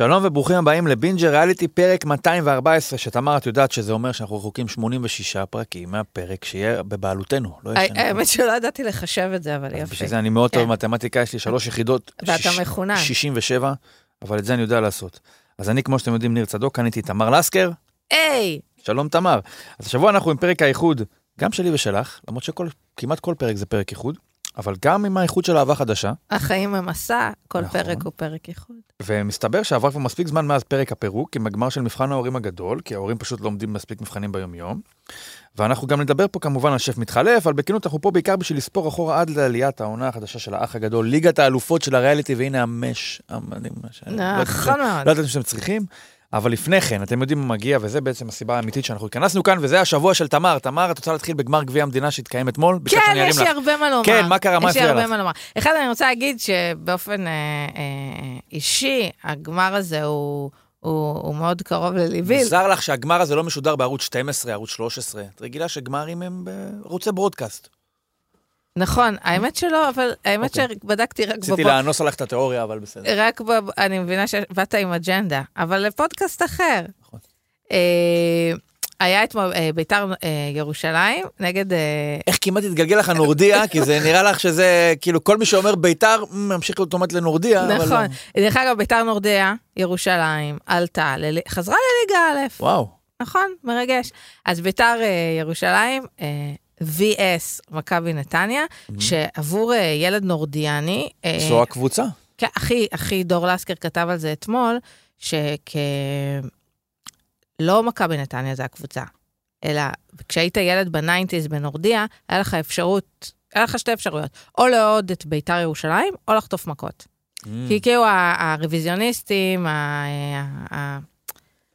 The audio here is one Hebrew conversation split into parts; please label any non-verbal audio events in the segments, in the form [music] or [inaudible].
שלום וברוכים הבאים לבינג'ר ריאליטי פרק 214, שתמר את יודעת שזה אומר שאנחנו רחוקים 86 פרקים מהפרק שיהיה בבעלותנו. לא ישנה. האמת שלא ידעתי לחשב את זה, אבל יפה. בשביל זה אני מאוד טוב כן. במתמטיקה, יש לי שלוש יחידות. ואתה מחונן. 67, אבל את זה אני יודע לעשות. אז אני, כמו שאתם יודעים, ניר צדוק, כאן איתי תמר לסקר. היי! שלום תמר. אז השבוע אנחנו עם פרק האיחוד, גם שלי ושלך, למרות שכמעט כל פרק זה פרק איחוד, אבל גם עם האיחוד של אהבה חדשה, החיים הם מסע, כל נכון. פרק הוא פרק איחוד. ומסתבר שעבר כבר מספיק זמן מאז פרק הפירוק, עם הגמר של מבחן ההורים הגדול, כי ההורים פשוט לא עומדים מספיק מבחנים ביומיום. ואנחנו גם נדבר פה כמובן על שף מתחלף, אבל בכנות אנחנו פה בעיקר בשביל לספור אחורה עד לעליית העונה החדשה של האח הגדול, ליגת האלופות של הריאליטי, והנה המש המדהים. לא אם נכון מאוד. לא יודעת שאתם צריכים, אבל לפני כן, אתם יודעים מה מגיע, וזה בעצם הסיבה האמיתית שאנחנו התכנסנו כאן, וזה השבוע של תמר. תמר, את רוצה להתחיל בגמר גביע המדינה שהתקיים אתמול? כן, יש לי לך. הרבה מה לומר. כן, מה קרה? מה יש לי הפריע הרבה לך? מה לומר. אחד, אני רוצה להגיד שבאופן אה, אה, אישי, הגמר הזה הוא... הוא, הוא מאוד קרוב לליבי. מוזר לך שהגמר הזה לא משודר בערוץ 12, ערוץ 13. את רגילה שגמרים הם בערוצי ברודקאסט. נכון, האמת שלא, אבל האמת אוקיי. שבדקתי רק רציתי בבוקר. לאנוס עליך את התיאוריה, אבל בסדר. רק ב... אני מבינה שבאת עם אג'נדה, אבל לפודקאסט אחר. נכון. אה, היה אתמול אה, ביתר אה, ירושלים נגד... אה, איך כמעט התגלגל לך נורדיה, כי זה נראה לך שזה, כאילו, כל מי שאומר ביתר, ממשיך אוטומט לנורדיה, אבל לא. נכון. דרך אגב, ביתר נורדיה, ירושלים, עלתה, לל... חזרה לליגה א', וואו. נכון, מרגש. אז ביתר אה, ירושלים, אה, VS מכבי נתניה, שעבור אה, ילד נורדיאני, אה, זו הקבוצה. כן, אחי, אחי דור לסקר כתב על זה אתמול, שכ... לא מכבי נתניה זה הקבוצה, אלא כשהיית ילד בניינטיז בנורדיה, היה לך אפשרות, היה לך שתי אפשרויות, או לאהוד את ביתר ירושלים, או לחטוף מכות. Mm. כי כאילו הרוויזיוניסטים, ה- ה-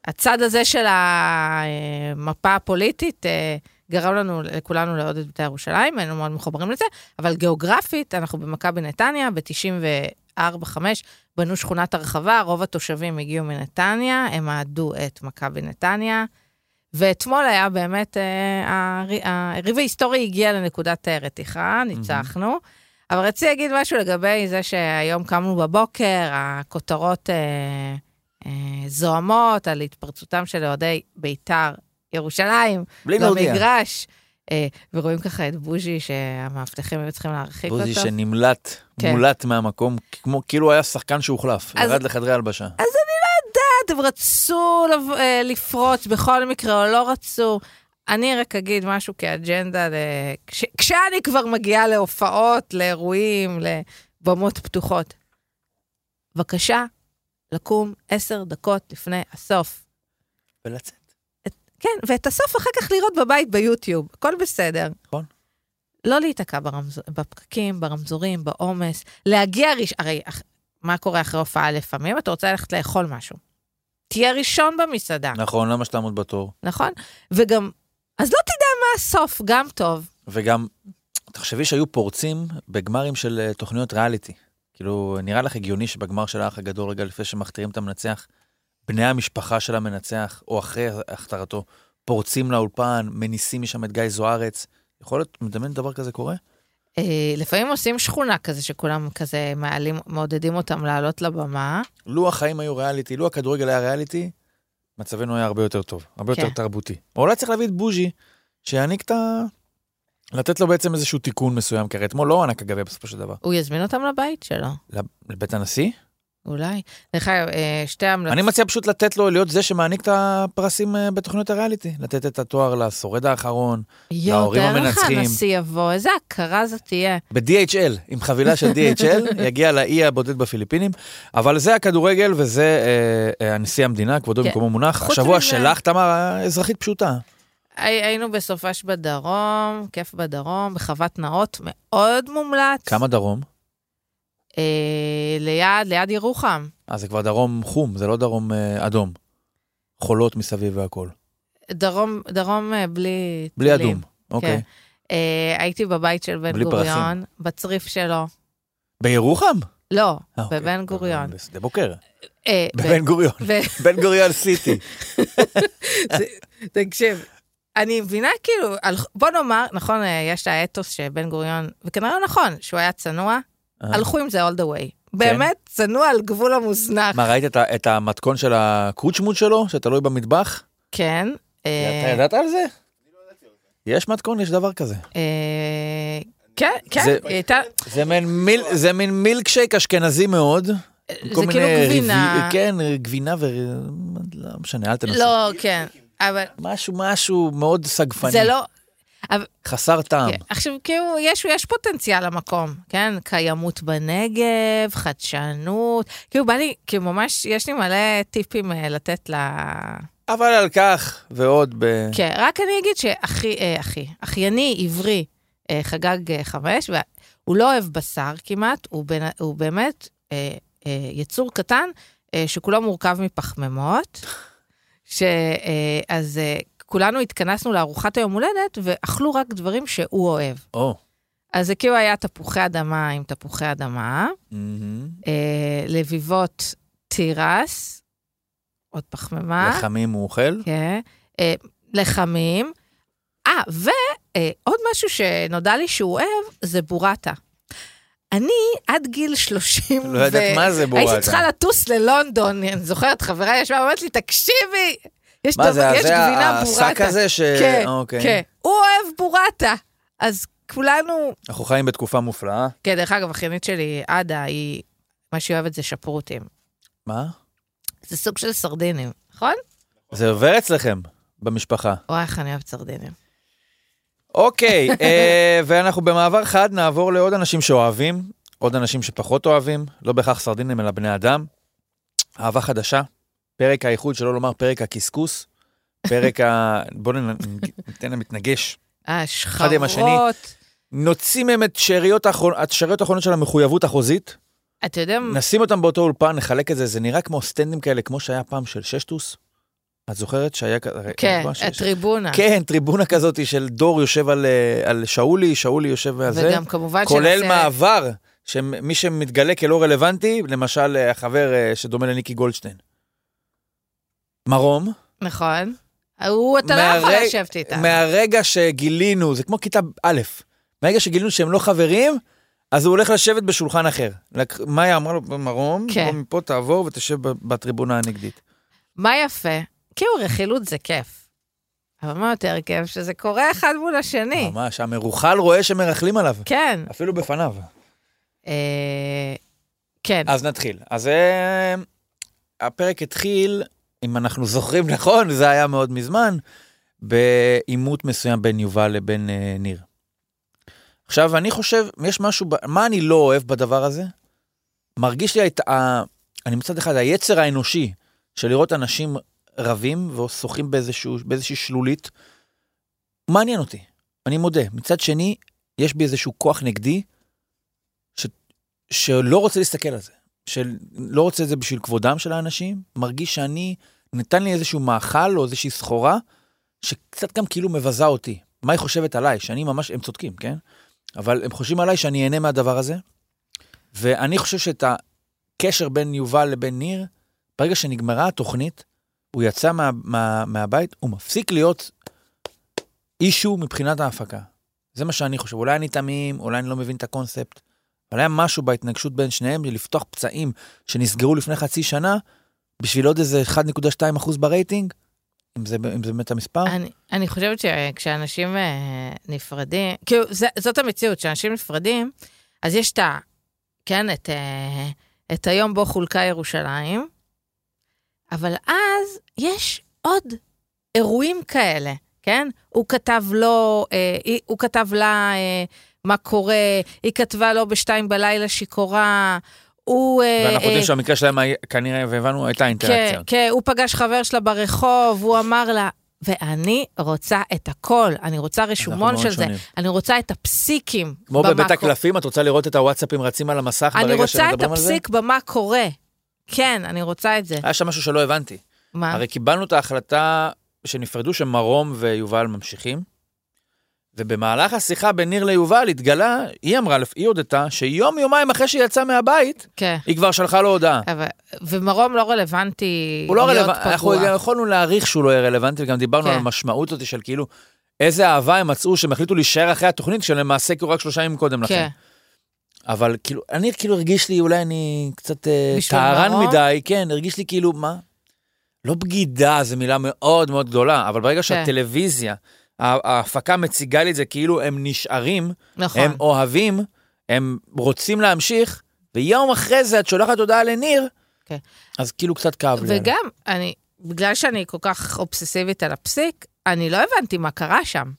הצד הזה של המפה הפוליטית, אה, גרם לנו, לכולנו לאהוד את בית"ר ירושלים, היינו מאוד מחוברים לזה, אבל גיאוגרפית, אנחנו במכבי נתניה, ב-94-5 בנו שכונת הרחבה, רוב התושבים הגיעו מנתניה, הם אהדו את מכבי נתניה, ואתמול היה באמת, אה, הרי- הריב ההיסטורי הגיע לנקודת אה, רתיחה, ניצחנו. אבל רציתי להגיד משהו לגבי זה שהיום קמנו בבוקר, הכותרות אה, אה, זוהמות על התפרצותם של אוהדי בית"ר ירושלים בלי נורדיה. במגרש, אה, ורואים ככה את בוז'י שהמאבטחים היו צריכים להרחיק אותו. בוזי שנמלט, כן. מולט מהמקום, כמו, כאילו היה שחקן שהוחלף, אז- ירד לחדרי הלבשה. הם רצו אה, לפרוץ בכל מקרה או לא רצו. אני רק אגיד משהו כאג'נדה. כש... כשאני כבר מגיעה להופעות, לאירועים, לבמות פתוחות. בבקשה, לקום עשר דקות לפני הסוף. ולצאת. כן, ואת הסוף אחר כך לראות בבית ביוטיוב, הכל בסדר. נכון. לא להיתקע ברמז... בפקקים, ברמזורים, בעומס, להגיע ראש... הרי אח- מה קורה אחרי הופעה לפעמים? אתה רוצה ללכת לאכול משהו. תהיה ראשון במסעדה. נכון, למה שתעמוד בתור? נכון? וגם, אז לא תדע מה הסוף, גם טוב. וגם, תחשבי שהיו פורצים בגמרים של אה, תוכניות ריאליטי. כאילו, נראה לך הגיוני שבגמר של האח הגדול, רגע לפני שמכתירים את המנצח, בני המשפחה של המנצח, או אחרי הכתרתו, פורצים לאולפן, מניסים משם את גיא זוארץ. יכול להיות, מדמיין דבר כזה קורה? אה, לפעמים עושים שכונה כזה, שכולם כזה מעלים, מעודדים אותם לעלות לבמה. לו החיים היו ריאליטי, לו הכדורגל היה ריאליטי, מצבנו היה הרבה יותר טוב, הרבה כן. יותר תרבותי. או אולי צריך להביא את בוז'י, שיעניק את ה... לתת לו בעצם איזשהו תיקון מסוים, כי הרי אתמול לא ענק הגביע בסופו של דבר. הוא יזמין אותם לבית שלו, לב- לבית הנשיא? אולי. דרך אגב, אה, שתי המלצות. אני מציע פשוט לתת לו להיות זה שמעניק את הפרסים אה, בתוכניות הריאליטי. לתת את התואר לשורד האחרון, להורים המנצחים. הנשיא יבוא, איזה הכרה זאת תהיה. ב-DHL, עם חבילה של DHL, [laughs] יגיע לאי הבודד בפיליפינים. אבל זה הכדורגל וזה אה, אה, הנשיא המדינה, כבודו כן. במקומו מונח. השבוע שלך, תמר, אזרחית פשוטה. הי- היינו בסופש בדרום, כיף בדרום, בחוות נאות, מאוד מומלץ. כמה דרום? אה, ליד, ליד ירוחם. אה, זה כבר דרום חום, זה לא דרום אה, אדום. חולות מסביב והכל. דרום, דרום אה, בלי... בלי טילים. אדום, אוקיי. אה, הייתי בבית של בן גוריון, פרחים. בצריף שלו. בירוחם? לא, אה, אוקיי. בבן גוריון. בשדה בוקר. אה, [laughs] בבן גוריון. [laughs] בן גוריון סיטי. [laughs] תקשיב, אני מבינה כאילו, בוא נאמר, נכון, אה, יש את האתוס שבן גוריון, וכנראה נכון, שהוא היה צנוע, אה. הלכו עם זה all the way. באמת צנוע על גבול המוזנח. מה, ראית את המתכון של הקוצ'מוט שלו, שתלוי במטבח? כן. אתה אה, ידעת על זה? יש מתכון, יש דבר כזה. אה, כן, כן, זה- היא הייתה, זה מין מילקשייק אשכנזי מאוד. זה כאילו גבינה. כן, גבינה ו... לא משנה, אל תנסה. לא, כן, אבל משהו, משהו מאוד סגפני. זה לא, חסר טעם. כן, עכשיו, כאילו, יש, יש פוטנציאל למקום, כן? קיימות בנגב, חדשנות, כאילו, בא לי, כאילו, ממש, יש לי מלא טיפים אה, לתת ל... אבל על כך ועוד ב... כן, רק אני אגיד שאחי, אה, אחי, אחייני עברי אה, חגג אה, חמש, והוא לא אוהב בשר כמעט, הוא, בין, הוא באמת אה, אה, יצור קטן אה, שכולו מורכב מפחמימות, ש, אה, אז אה, כולנו התכנסנו לארוחת היום הולדת ואכלו רק דברים שהוא אוהב. או. אז זה כאילו היה תפוחי אדמה עם תפוחי אדמה, מהמם. אה, לביבות תירס, עוד פחמימה. לחמים הוא אוכל. כן. אה, לחמים. אה, ועוד משהו שנודע לי שהוא אוהב, זה בורטה. אני עד גיל 30 לא יודעת מה זה בורטה. הייתי צריכה לטוס ללונדון, אני זוכרת, חברה ישבה ואומרת לי, תקשיבי, יש, מה דבר, זה, יש זה גבינה השק בורטה. הזה ש... כן, אוקיי. כן. הוא אוהב בורטה. אז כולנו... אנחנו חיים בתקופה מופלאה. כן, דרך אגב, אחיינית שלי, עדה, היא... מה שהיא אוהבת זה שפרוטים. מה? זה סוג של סרדינים, נכון? זה עובר אצלכם במשפחה. וואי, איך אני אוהבת סרדינים. אוקיי, [laughs] אה, ואנחנו במעבר חד נעבור לעוד אנשים שאוהבים, עוד אנשים שפחות אוהבים, לא בהכרח סרדינים אלא בני אדם. אהבה חדשה, פרק האיחוד, שלא לומר פרק הקשקוס, פרק ה... [laughs] בואו ניתן להם להתנגש. אה, אחד עם השני. נוציא מהם את שאריות האחרונות של המחויבות החוזית, אתה יודע, נשים אותם באותו אולפן, נחלק את זה, זה נראה כמו סטנדים כאלה, כמו שהיה פעם של ששטוס. את זוכרת שהיה כזה? כן, כמו ש- הטריבונה. כן, טריבונה כזאת של דור יושב על, אה, על שאולי, שאולי יושב על זה. וגם כמובן כולל שנעשה- מעבר, שמי שמתגלה כלא רלוונטי, למשל אה, החבר אה, שדומה לניקי גולדשטיין. מרום, נכון. הוא, אתה לא יכול לשבת איתה. מהרגע שגילינו, זה כמו כיתה א', מהרגע שגילינו שהם לא חברים, אז הוא הולך לשבת בשולחן אחר. לק- מאיה אמרה לו, מרום, כן. בוא מפה תעבור ותשב בטריבונה הנגדית. מה יפה? כאילו רכילות זה כיף. אבל מה יותר כיף? שזה קורה אחד מול השני. ממש, המרוחל רואה שמרכלים עליו, כן. אפילו בפניו. אה, כן. אז נתחיל. אז אה, הפרק התחיל, אם אנחנו זוכרים נכון, זה היה מאוד מזמן, בעימות מסוים בין יובל לבין אה, ניר. עכשיו, אני חושב, יש משהו, מה אני לא אוהב בדבר הזה? מרגיש לי, את ה... אני מצד אחד, היצר האנושי של לראות אנשים רבים ושוחים באיזושהי שלולית, מעניין אותי, אני מודה. מצד שני, יש בי איזשהו כוח נגדי ש... שלא רוצה להסתכל על זה, שלא רוצה את זה בשביל כבודם של האנשים, מרגיש שאני, נתן לי איזשהו מאכל או איזושהי סחורה, שקצת גם כאילו מבזה אותי. מה היא חושבת עליי? שאני ממש, הם צודקים, כן? אבל הם חושבים עליי שאני אהנה מהדבר הזה, ואני חושב שאת הקשר בין יובל לבין ניר, ברגע שנגמרה התוכנית, הוא יצא מה, מה, מהבית, הוא מפסיק להיות issue מבחינת ההפקה. זה מה שאני חושב. אולי אני תמים, אולי אני לא מבין את הקונספט, אבל היה משהו בהתנגשות בין שניהם, לפתוח פצעים שנסגרו לפני חצי שנה, בשביל עוד איזה 1.2 אחוז ברייטינג, אם זה, אם זה באמת המספר. אני, אני חושבת שכשאנשים אה, נפרדים, כאילו, זאת המציאות, כשאנשים נפרדים, אז יש את ה... כן, את, אה, את היום בו חולקה ירושלים, אבל אז יש עוד אירועים כאלה, כן? הוא כתב לו, אה, הוא כתב לה מה קורה, היא כתבה לו בשתיים בלילה שיכורה, הוא... אה, ואנחנו יודעים אה, שהמקרה שלהם כנראה, והבנו, הייתה כן, אינטראקציה. כן, הוא פגש חבר שלה ברחוב, הוא אמר לה, ואני רוצה את הכל, אני רוצה רשומון של זה, שונים. אני רוצה את הפסיקים. כמו במה בבית. הקלפים, את רוצה לראות את הוואטסאפים רצים על המסך אני ברגע רוצה את שמדברים על זה? הפסיק במה קורה. כן, אני רוצה את זה. היה שם משהו שלא הבנתי. מה? הרי קיבלנו את ההחלטה שנפרדו שמרום ויובל ממשיכים, ובמהלך השיחה בין ניר ליובל התגלה, היא אמרה, היא הודתה, שיום יומיים אחרי שהיא יצאה מהבית, כן. היא כבר שלחה לו הודעה. אבל, ומרום לא רלוונטי הוא לא רלוונטי, אנחנו. גם יכולנו להעריך שהוא לא יהיה רלוונטי, וגם דיברנו כן. על המשמעות הזאת של כאילו, איזה אהבה הם מצאו שהם החליטו להישאר אחרי התוכנית, כשלמעשה כאילו רק שלושה ימים קודם לכן. כן. אבל כאילו, אני כאילו הרגיש לי, אולי אני קצת אה, טהרן? מדי, כן, הרגיש לי כאילו, מה? לא בגידה, זו מילה מאוד מאוד גדולה, אבל ברגע שהטלוויזיה, ה- ההפקה מציגה לי את זה כאילו הם נשארים, נכון. הם אוהבים, הם רוצים להמשיך, ויום אחרי זה את שולחת הודעה לניר, כן. אז כאילו קצת כאב לי. וגם, אני, בגלל שאני כל כך אובססיבית על הפסיק, אני לא הבנתי מה קרה שם.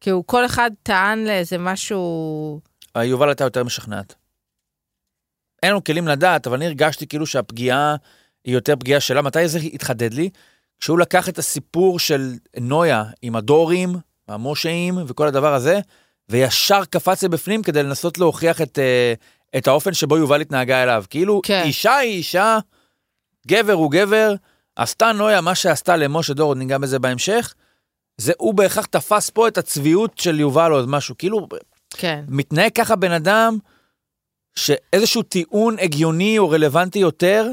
כי הוא כל אחד טען לאיזה משהו... יובל הייתה יותר משכנעת. אין לנו כלים לדעת, אבל אני הרגשתי כאילו שהפגיעה היא יותר פגיעה שלה. מתי זה התחדד לי? כשהוא לקח את הסיפור של נויה עם הדורים, המושעים וכל הדבר הזה, וישר קפץ לבפנים כדי לנסות להוכיח את, אה, את האופן שבו יובל התנהגה אליו. כאילו, כן. אישה היא אישה, גבר הוא גבר, עשתה נויה מה שעשתה למשה דור, עוד ניגע בזה בהמשך, זה הוא בהכרח תפס פה את הצביעות של יובל או משהו. כאילו, כן. מתנהג ככה בן אדם שאיזשהו טיעון הגיוני או רלוונטי יותר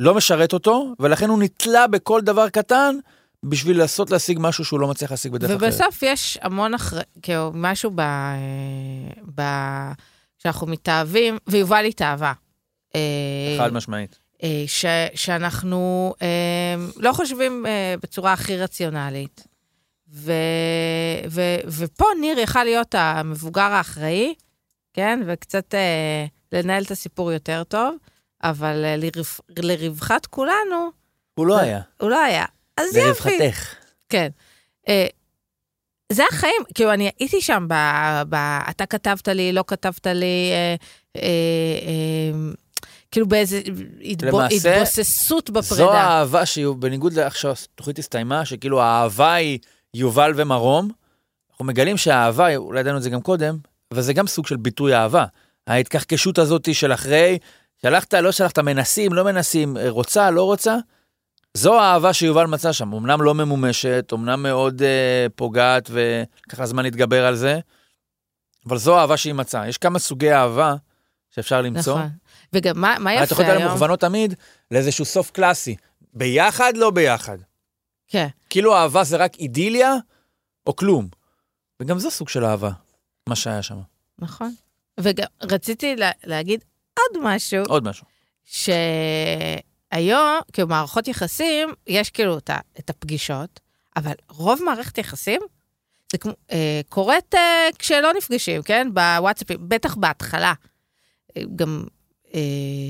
לא משרת אותו, ולכן הוא נתלה בכל דבר קטן בשביל לעשות להשיג משהו שהוא לא מצליח להשיג בדרך אחרת. ובסוף יש המון אחרי... כאילו, משהו ב... ב... שאנחנו מתאהבים, ויובל התאהבה. אה, חד משמעית. אה, ש, שאנחנו אה, לא חושבים בצורה הכי רציונלית. ו, ו, ופה ניר יכל להיות המבוגר האחראי, כן? וקצת לנהל את הסיפור יותר טוב, אבל אה, לרו, לרווחת כולנו, הוא לא היה. הוא לא היה. אז יופי. לרווחתך. כן. אה, זה החיים, כאילו, אני הייתי שם, ב, ב, אתה כתבת לי, לא כתבת לי, אה, אה, אה, כאילו באיזה התבו, למעשה, התבוססות בפרידה. זו האהבה שהיא, בניגוד לאיך שהתוכנית הסתיימה, שכאילו האהבה היא יובל ומרום, אנחנו מגלים שהאהבה, אולי ידענו את זה גם קודם, אבל זה גם סוג של ביטוי אהבה. ההתכחשות הזאת של אחרי, שלחת, לא שלחת, מנסים, לא מנסים, רוצה, לא רוצה, זו האהבה שיובל מצא שם. אמנם לא ממומשת, אמנם מאוד uh, פוגעת ולקח לה זמן להתגבר על זה, אבל זו האהבה שהיא מצאה. יש כמה סוגי אהבה שאפשר למצוא. נכון. וגם מה, מה יפה התוכניות האלה היום? מוכוונות תמיד לאיזשהו סוף קלאסי. ביחד, לא ביחד. כן, כאילו אהבה זה רק אידיליה או כלום. וגם זה סוג של אהבה, מה שהיה שם. נכון. וגם רציתי לה, להגיד עוד משהו, עוד משהו. שהיום, כאילו מערכות יחסים, יש כאילו את, ה- את הפגישות, אבל רוב מערכת יחסים, זה כמו, אה, קורית אה, כשלא נפגשים, כן? בוואטסאפים, בטח בהתחלה. אה, גם... אה,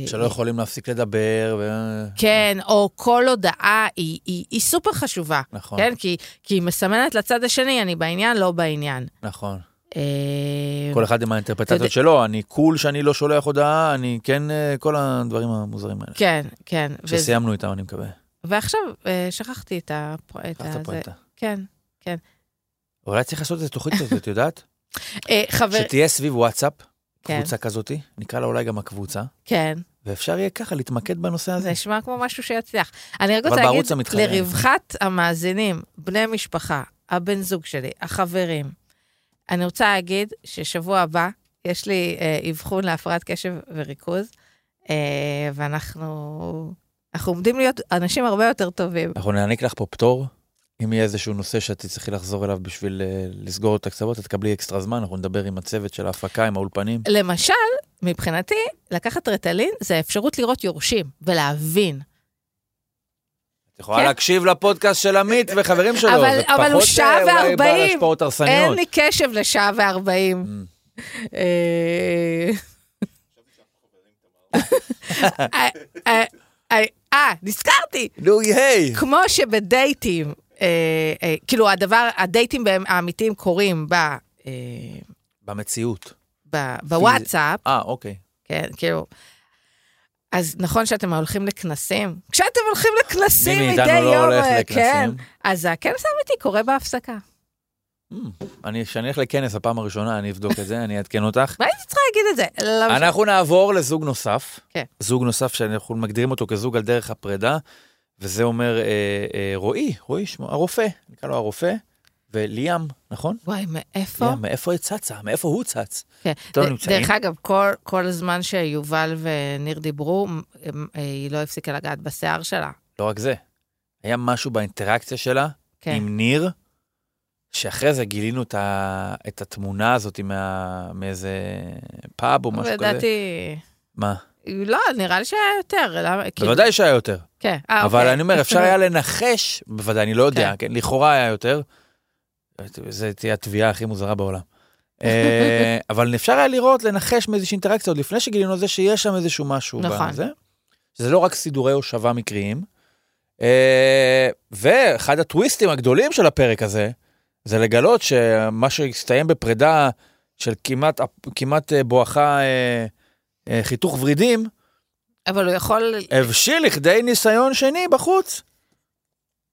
שלא יכולים להפסיק לדבר, ו... כן, או כל הודעה היא, היא, היא סופר חשובה, נכון, כן? כי, כי היא מסמנת לצד השני, אני בעניין, לא בעניין. נכון. אה, כל אחד עם האינטרפרטציות שלו, אני קול שאני לא שולח הודעה, אני כן, אה, כל הדברים המוזרים האלה. כן, כן. שסיימנו איתם, אני מקווה. ועכשיו אה, שכחתי את ה... את קח את הזה. הפואנטה. כן. אולי צריך לעשות איזה תוכנית כזאת, את יודעת? [laughs] חבר... שתהיה סביב וואטסאפ, כן. קבוצה כזאתי, נקרא לה אולי גם הקבוצה, כן, ואפשר יהיה ככה להתמקד בנושא זה הזה. נשמע כמו משהו שיצליח. אני רק רוצה להגיד. לרווחת המאזינים, בני משפחה, הבן זוג שלי, החברים, אני רוצה להגיד ששבוע הבא יש לי אה, אבחון להפרעת קשב וריכוז, אה, ואנחנו אנחנו עומדים להיות אנשים הרבה יותר טובים. אנחנו נעניק לך פה פטור. אם יהיה איזשהו נושא שאת תצטרכי לחזור אליו בשביל אה, לסגור את הקצוות, את תקבלי אקסטרה זמן, אנחנו נדבר עם הצוות של ההפקה, עם האולפנים. למשל, מבחינתי, לקחת רטלין זה האפשרות לראות יורשים ולהבין. את יכולה כן. להקשיב לפודקאסט של עמית וחברים שלו. אבל- זה אבל הוא פחות, שעה אה, אולי וארבעים. בעל השפעות אין הרסניות. לי קשב לשעה וארבעים. Mm. אה, אה, אה, נזכרתי, נו, היי. כמו שבדייטים, כאילו הדבר, הדייטים האמיתיים קורים ב... במציאות. בוואטסאפ, אה, אוקיי. כן, כאילו, אז נכון שאתם הולכים לכנסים? כשאתם הולכים לכנסים מי מדי מאיתנו יום, לא הולך אה, לכנסים? כן, אז הכנס האמיתי קורה בהפסקה. Mm, אני, כשאני אלך לכנס הפעם הראשונה, אני אבדוק את זה, אני אעדכן אותך. מה הייתי צריכה להגיד את זה? לא. אנחנו נעבור לזוג נוסף. כן. זוג נוסף שאנחנו מגדירים אותו כזוג על דרך הפרידה, וזה אומר אה, אה, רועי, רועי שמו, הרופא, נקרא לו הרופא, וליאם, נכון? וואי, מאיפה? ליאם, מאיפה היא צצה? מאיפה הוא צץ? כן. נמצאים. דרך אגב, כל, כל הזמן שיובל וניר דיברו, הם- היא לא הפסיקה לגעת בשיער שלה. לא רק זה, היה משהו באינטראקציה שלה כן. עם ניר, שאחרי זה גילינו את, ה, את התמונה הזאת מה, מאיזה פאב או משהו כזה. לדעתי... מה? לא, נראה לי שהיה יותר. למה- כאילו- בוודאי שהיה יותר. כן. אה, אבל אוקיי. אני אומר, אפשר היה [laughs] לנחש, בוודאי, אני לא יודע, כן. כן, לכאורה היה יותר. זו תהיה התביעה הכי מוזרה בעולם. אה, אבל אפשר היה לראות, לנחש מאיזושהי אינטראקציה עוד לפני שגילינו את זה, שיש שם איזשהו משהו. נכון. בזה. שזה לא רק סידורי הושבה מקריים. אה, ואחד הטוויסטים הגדולים של הפרק הזה, זה לגלות שמה שהסתיים בפרידה של כמעט, כמעט אה, בואכה חיתוך ורידים, אבל הוא יכול... הבשיל לכדי ניסיון שני בחוץ.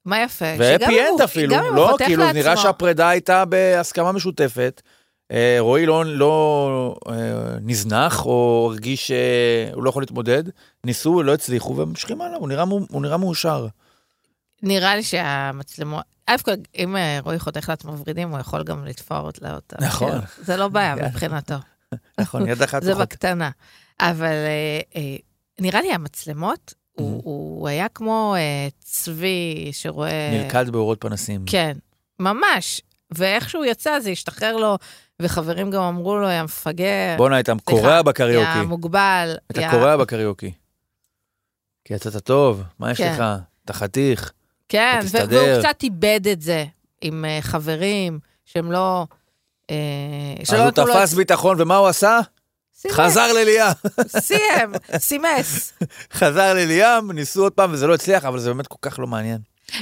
מה יפה? והפי אנד אפילו, גם לא? כאילו, נראה לעצמו. שהפרידה הייתה בהסכמה משותפת. אה, רועי לא, לא אה, נזנח, או הרגיש שהוא לא יכול להתמודד. ניסו, לא הצליחו, וממשיכים הלאה, הוא נראה, הוא נראה מאושר. נראה לי שהמצלמות... א' כל, אם אה, רועי חותך לעצמו ורידים, הוא יכול גם לתפור אותה. נכון. כאילו, זה לא בעיה. מבחינתו. [laughs] נכון, יד אחת זה. בקטנה. אבל אה, אה, נראה לי המצלמות, הוא- Mhm. הוא היה כמו אה, צבי שרואה... נלכד באורות פנסים. כן, ממש. ואיכשהו יצא, זה השתחרר לו, וחברים גם אמרו לו, יא מפגר, בואנה, היית קורע בקריוקי. יא מוגבל. אתה יא- קורע בקריוקי. כי יצאת טוב, מה יש כן. לך? אתה חתיך. כן, אתה תסתדר. והוא קצת איבד את זה עם אה, חברים שהם לא... אה, אז הוא תפס ביטחון, ומה הוא עשה? חזר לליאם. סיים, סימס. חזר לליאם, ניסו עוד פעם, וזה לא הצליח, אבל זה באמת כל כך לא מעניין.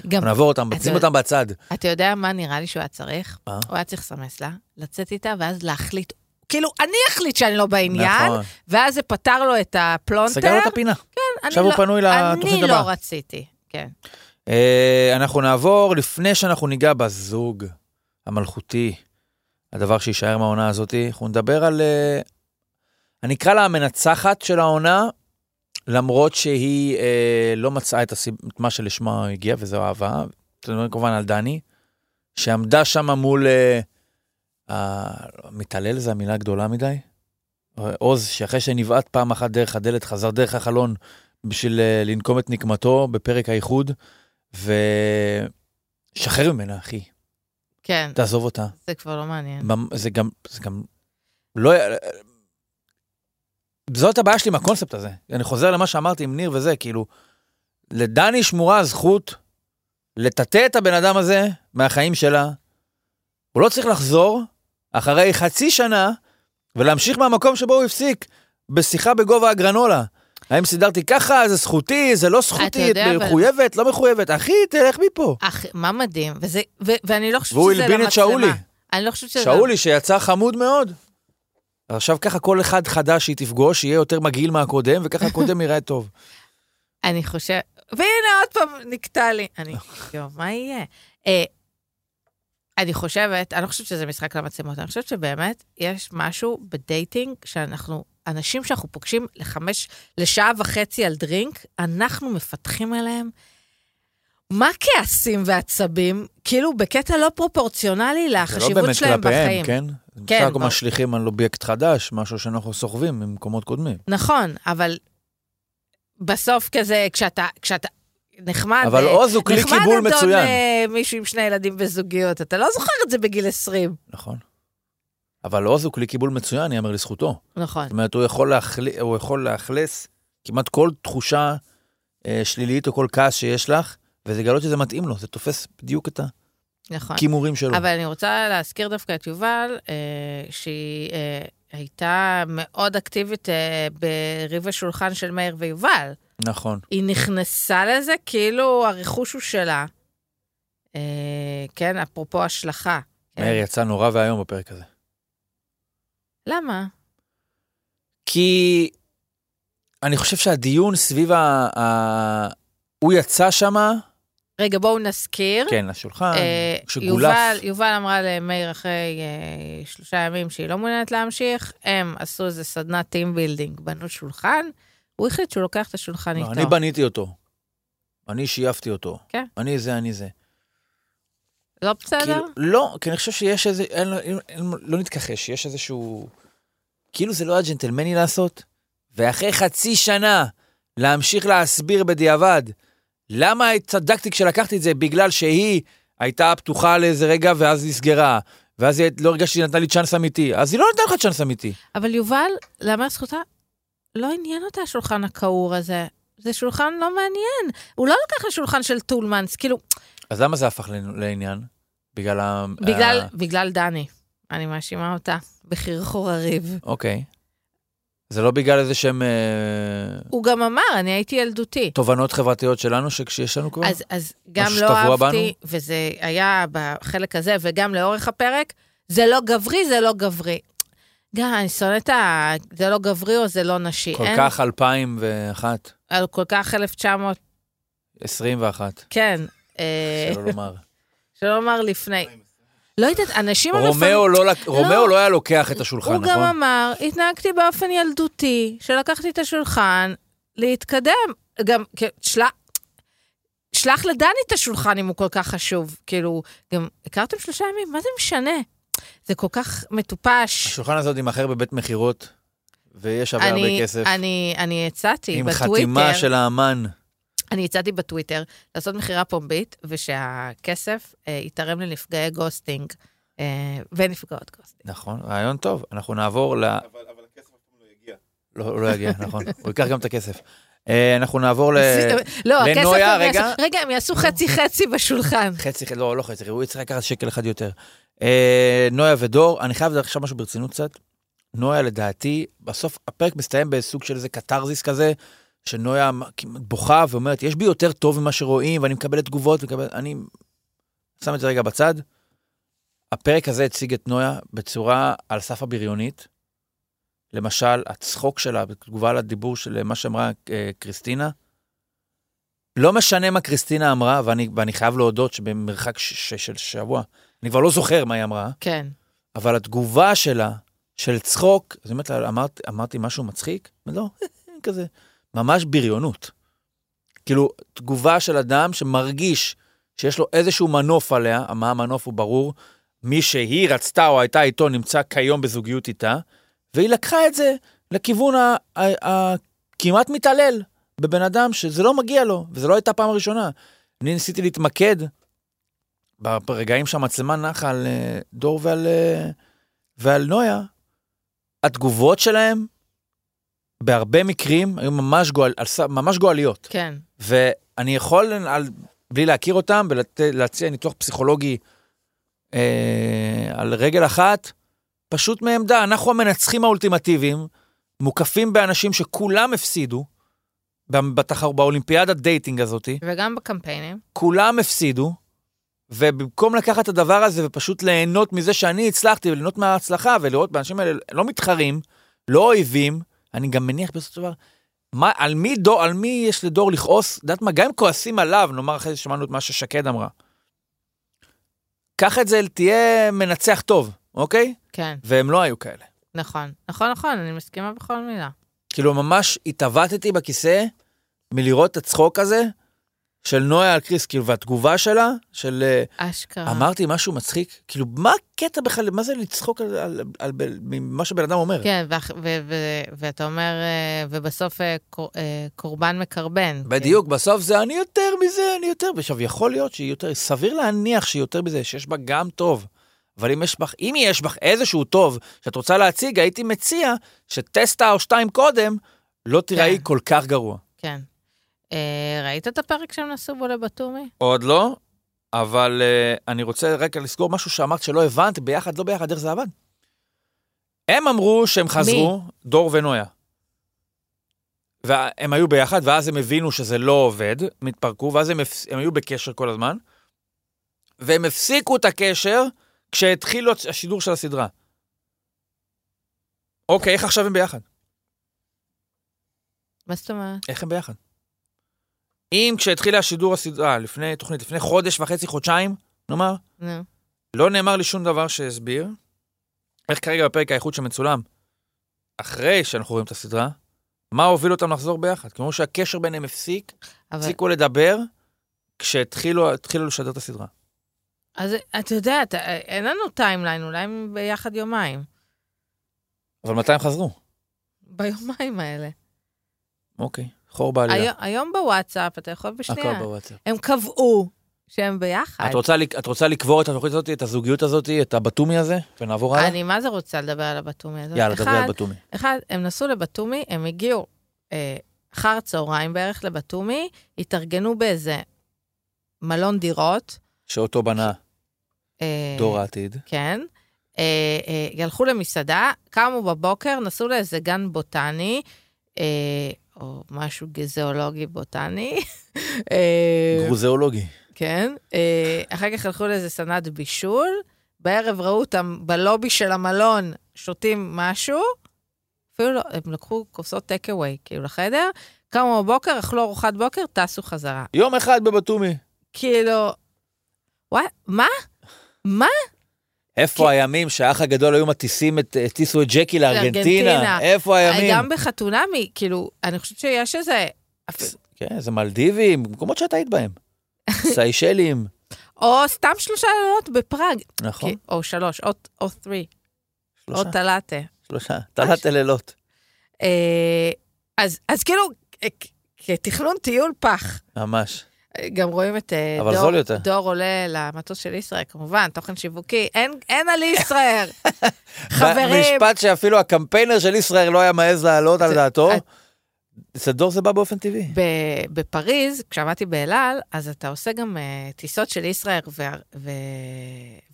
גם, נעבור אותם, אתה שים יודע- אותם בצד. אתה יודע מה נראה לי שהוא היה צריך? מה? הוא היה צריך לסמס לה, לצאת איתה, ואז להחליט, כאילו, אני אחליט שאני לא בעניין, נכון. ואז זה פתר לו את הפלונטר. סגר לו את הפינה. אני עכשיו הוא לא- פנוי לתוכנית אני הבאה. לא רציתי, כן. אה, אנחנו נעבור, לפני שאנחנו ניגע בזוג המלכותי, הדבר שיישאר מהעונה הזאת, אנחנו נדבר על... אה, אני אקרא לה המנצחת של העונה, למרות שהיא אה, לא מצאה את, הסיב... את מה שלשמה היא הגיעה, וזו אהבה. אתה מדבר כמובן על דני, שעמדה שם מול... אה, ה- מתעלל זה המילה גדולה מדי. עוז, שאחרי שנבעט פעם אחת דרך הדלת, חזר דרך החלון בשביל אה, לנקום את נקמתו בפרק האיחוד, ושחרר ממנה, אחי, כן, תעזוב אותה. זה כבר לא מעניין. זה גם, זה גם, לא, זאת הבעיה שלי עם הקונספט הזה. אני חוזר למה שאמרתי עם ניר וזה, כאילו, לדני שמורה הזכות לטאטא את הבן אדם הזה מהחיים שלה. הוא לא צריך לחזור אחרי חצי שנה ולהמשיך מהמקום שבו הוא הפסיק, בשיחה בגובה הגרנולה. האם סידרתי ככה, זה זכותי, זה לא זכותי, את יודע, אבל- מחויבת, לא מחויבת. אחי, תלך מפה. אך, מה מדהים, וזה, ו, ואני לא חושבת והוא שזה הלבין למצלמה. את שאולי. אני לא חושבת שזה... שאולי שיצא חמוד מאוד. עכשיו ככה כל אחד חדש שהיא תפגוש יהיה יותר מגעיל מהקודם, וככה הקודם [laughs] יראה טוב. אני חושב... והנה עוד פעם נקטע לי. אני... יואו, מה יהיה? אה, אני חושבת, אני לא חושבת שזה משחק למצלמות, אני חושבת שבאמת יש משהו ב dating שאנחנו, אנשים שאנחנו פוגשים לחמש, לשעה וחצי על דרינק, אנחנו מפתחים עליהם. מה כעסים ועצבים? כאילו בקטע לא פרופורציונלי זה לא לחשיבות באמת שלהם כלפיהם, בחיים. כן? כן, בסך הכל. משליכים על אובייקט חדש, משהו שאנחנו סוחבים ממקומות קודמים. נכון, אבל בסוף כזה, כשאתה, כשאתה נחמד... אבל אה, עוז הוא כלי נחמד קיבול אדון מצוין. אה, מישהו עם שני ילדים בזוגיות, אתה לא זוכר את זה בגיל 20. נכון. אבל עוז הוא כלי קיבול מצוין, יאמר לזכותו. נכון. זאת אומרת, הוא יכול, להחל... הוא יכול לאכלס כמעט כל תחושה אה, שלילית או כל כעס שיש לך, ולגלות שזה מתאים לו, זה תופס בדיוק את נכון. הכימורים שלו. אבל אני רוצה להזכיר דווקא את יובל, אה, שהיא אה, הייתה מאוד אקטיבית אה, בריב השולחן של מאיר ויובל. נכון. היא נכנסה לזה כאילו הרכוש הוא שלה. אה, כן, אפרופו השלכה. כן. מאיר יצא נורא ואיום בפרק הזה. למה? כי אני חושב שהדיון סביב ה... ה... הוא יצא שמה, רגע, בואו נזכיר. כן, לשולחן, אה, שגולף. יובל, יובל אמרה למאיר אחרי אה, שלושה ימים שהיא לא מעוניינת להמשיך, הם עשו איזה סדנת team building, בנו שולחן, הוא החליט שהוא לוקח את השולחן לא, איתו. אני בניתי אותו. אני שייפתי אותו. כן. אני זה, אני זה. לא בסדר? כאילו, לא, כי אני חושב שיש איזה, אין, אין, אין, לא נתכחש, יש איזשהו... כאילו זה לא היה ג'נטלמני לעשות, ואחרי חצי שנה להמשיך להסביר בדיעבד למה צדקתי כשלקחתי את זה, בגלל שהיא הייתה פתוחה לאיזה רגע ואז נסגרה, ואז היא לא הרגשתי שהיא נתנה לי צ'אנס אמיתי, אז היא לא נתנה לך צ'אנס אמיתי. אבל יובל, לאמר זכותה, לא עניין אותה השולחן הכעור הזה. זה שולחן לא מעניין. הוא לא לקח לשולחן של טולמנס, כאילו, אז למה זה הפך לעניין? בגלל ה... בגלל, ה- בגלל דני. אני מאשימה אותה בחרחור הריב. אוקיי. זה לא בגלל איזה שהם אה, הוא גם אמר, אני הייתי ילדותי. תובנות חברתיות שלנו שכשיש לנו כבר? אז, אז גם לא שטבוע בנו? אהבתי, וזה היה בחלק הזה, וגם לאורך הפרק, זה לא גברי, זה לא גברי. גם, אני שונאת ה... זה לא גברי או זה לא נשי. כל אין- כך 2001, על כל כך 1900, 21, כן. אה, שלא לומר. שלא לומר לפני. לא יודעת, אנשים המפנקים... רומאו לא לק- רומאו לא היה לוקח את השולחן, הוא גם נכון? אמר, התנהגתי באופן ילדותי, שלקחתי את השולחן להתקדם. גם, כ- שלח... שלח לדני את השולחן אם הוא כל כך חשוב. כאילו, גם הכרתם שלושה ימים, מה זה משנה? זה כל כך מטופש. השולחן הזה עוד יימכר בבית מכירות, ויש שווה הרבה אני, כסף. אני, אני הצעתי עם בטוויטר, חתימה של האמן. אני הצעתי בטוויטר לעשות מכירה פומבית, ושהכסף אה, יתרם לנפגעי ghosting אה, ונפגעות ghosting. נכון, רעיון טוב. אנחנו נעבור ל... אבל אבל הכסף אף לא יגיע. לא, הוא לא יגיע, נכון. הוא ייקח גם את הכסף. אה, אנחנו נעבור. לא. לנויה, הם רגע. רגע, הם יעשו חצי-חצי בשולחן. חצי, לא, לא חצי, הוא יצטרך לקחת שקל אחד יותר. אה, נויה ודור, אני חייב לדעת עכשיו משהו ברצינות קצת. נויה, לדעתי, בסוף הפרק מסתיים בסוג של איזה קתרזיס כזה, שנויה כמעט בוכה ואומרת, יש בי יותר טוב ממה שרואים, ואני מקבלת תגובות, מקבל... אני שם את זה רגע בצד. הפרק הזה הציג את נויה בצורה על סף הבריונית. למשל, הצחוק שלה בתגובה לדיבור של מה שאמרה אה, קריסטינה. לא משנה מה קריסטינה אמרה, ואני, ואני חייב להודות שבמרחק ש, ש, של שבוע, אני כבר לא זוכר מה היא אמרה, כן. אבל התגובה שלה, של צחוק, אז באמת אמרת, אמרתי משהו מצחיק? לא, [laughs] כזה, ממש בריונות. כאילו, תגובה של אדם שמרגיש שיש לו איזשהו מנוף עליה, מה המנוף הוא ברור, מי שהיא רצתה או הייתה איתו נמצא כיום בזוגיות איתה, והיא לקחה את זה לכיוון הכמעט מתעלל בבן אדם שזה לא מגיע לו, וזו לא הייתה פעם ראשונה. אני ניסיתי להתמקד ברגעים שהמצלמה נחה על אה, דור ועל, אה, ועל נויה, התגובות שלהם בהרבה מקרים היו ממש, גואל, ממש גואליות. כן. ואני יכול, על, בלי להכיר אותם, ולהציע ניתוח פסיכולוגי אה, על רגל אחת, פשוט מעמדה, אנחנו המנצחים האולטימטיביים, מוקפים באנשים שכולם הפסידו, בתחר, באולימפיאדת dating הזאתי, וגם בקמפיינים. כולם הפסידו, ובמקום לקחת את הדבר הזה ופשוט ליהנות מזה שאני הצלחתי, וליהנות מההצלחה, ולראות באנשים האלה לא מתחרים, לא אויבים, אני גם מניח בסופו של דבר, מה, על, מי דור, על מי יש לדור לכעוס? את יודעת מה, גם אם כועסים עליו, נאמר אחרי זה שמענו את מה ששקד אמרה. קח את זה, תהיה מנצח טוב, אוקיי? כן, והם לא היו כאלה. נכון. נכון, נכון, אני מסכימה בכל מילה. כאילו, ממש התעוותתי בכיסא מלראות את הצחוק הזה של נויה על קריס, כאילו, והתגובה שלה, של... אה, אשכרה. אמרתי משהו מצחיק, כאילו, מה הקטע בכלל, מה זה לצחוק על, על, על, על מה שבן אדם אומר? כן, ואח- ו- ו- ואתה אומר, אה, ובסוף אה, קור- קורבן מקרבן. בדיוק, בסוף זה אני יותר מזה, אני יותר, עכשיו, יכול להיות שהיא יותר, סביר להניח שהיא יותר מזה, שיש בה גם טוב. אבל אם יש בך, אם יש בך איזשהו טוב שאת רוצה להציג, הייתי מציע שטסטה או שתיים קודם, לא תיראי כן. כל כך גרוע. כן. אה, ראית את הפרק שהם נסעו בו לבתומי? עוד לא, אבל uh, אני רוצה רגע לסגור משהו שאמרת שלא הבנת, ביחד, לא ביחד, איך זה עבד. הם אמרו שהם חזרו, דור ונויה. והם היו ביחד, ואז הם הבינו שזה לא עובד, הם התפרקו, ואז הם, הפס- הם היו בקשר כל הזמן, והם הפסיקו את הקשר כשהתחילו השידור של הסדרה. אוקיי, איך עכשיו הם ביחד? מה זאת אומרת? איך הם ביחד? אם כשהתחילה השידור הסדרה, לפני תוכנית, לפני חודש וחצי, חודשיים, נאמר. לא נאמר לי שום דבר שהסביר איך כרגע בפרק האיכות שמצולם, אחרי שאנחנו רואים את הסדרה, מה הוביל אותם לחזור ביחד. כמו שהקשר ביניהם הפסיק, אבל, הפסיקו לדבר כשהתחילו התחילו לשדר את הסדרה. אז אתה יודע, אתה- אין לנו timeline, אולי הם ביחד יומיים. אבל מתי הם חזרו? ביומיים האלה. אוקיי, חור בעלילה. היום, היום בוואטסאפ, אתה יכול בשנייה. הכל בוואטסאפ. הם קבעו שהם ביחד. את רוצה, את רוצה לקבור את התוכנית הזאת, את הזוגיות הזאת, את הבתומי הזה, ונעבור הלאה? אני מה זה רוצה לדבר על הבתומי הזאת. יאללה, דברי על בתומי. אחד, הם נסעו לבתומי, הם הגיעו אה, אחר הצהריים בערך לבתומי, התארגנו באיזה מלון דירות. שאותו בנה אה, דור העתיד. כן. אה, אה, הלכו למסעדה, קמו בבוקר, נסעו לאיזה גן בוטני, אה, או משהו גזיאולוגי בוטני. [laughs] גרוזיאולוגי. כן. אה, אחר כך הלכו לאיזה סדנת בישול, בערב ראו אותם בלובי של המלון שותים משהו, אפילו לא, הם לקחו כוסות טק אווי, כאילו לחדר, קמו בבוקר, אכלו ארוחת בוקר, טסו חזרה. יום אחד בבתומי. כאילו, וואי, מה? מה? איפה כן. הימים שהאח הגדול היו מטיסים את, הטיסו את ג'קי לארגנטינה? לארגנטינה. איפה הימים? גם בחתונמי, כאילו, אני חושבת שיש איזה... כן, זה מלדיבים, מקומות שאת היית בהם. [laughs] סיישלים, או סתם שלושה לילות בפראג. נכון. כי- או שלוש, או- או תרי, או שלושה, טלטה. שלושה. תלת לילות. אה, אז, אז כאילו, כתכנון טיול פח. ממש. גם רואים את אה, דור. דור עולה למטוס של ישראייר, כמובן, תוכן שיווקי, אין, אין על ישראייר. [laughs] חברים, משפט שאפילו הקמפיינר של ישראל לא היה מעז להעלות על דעתו. את- אצל דור זה בא באופן טבעי. בפריז, כשעבדתי באל על, אז אתה עושה גם uh, טיסות של ישראייר ו-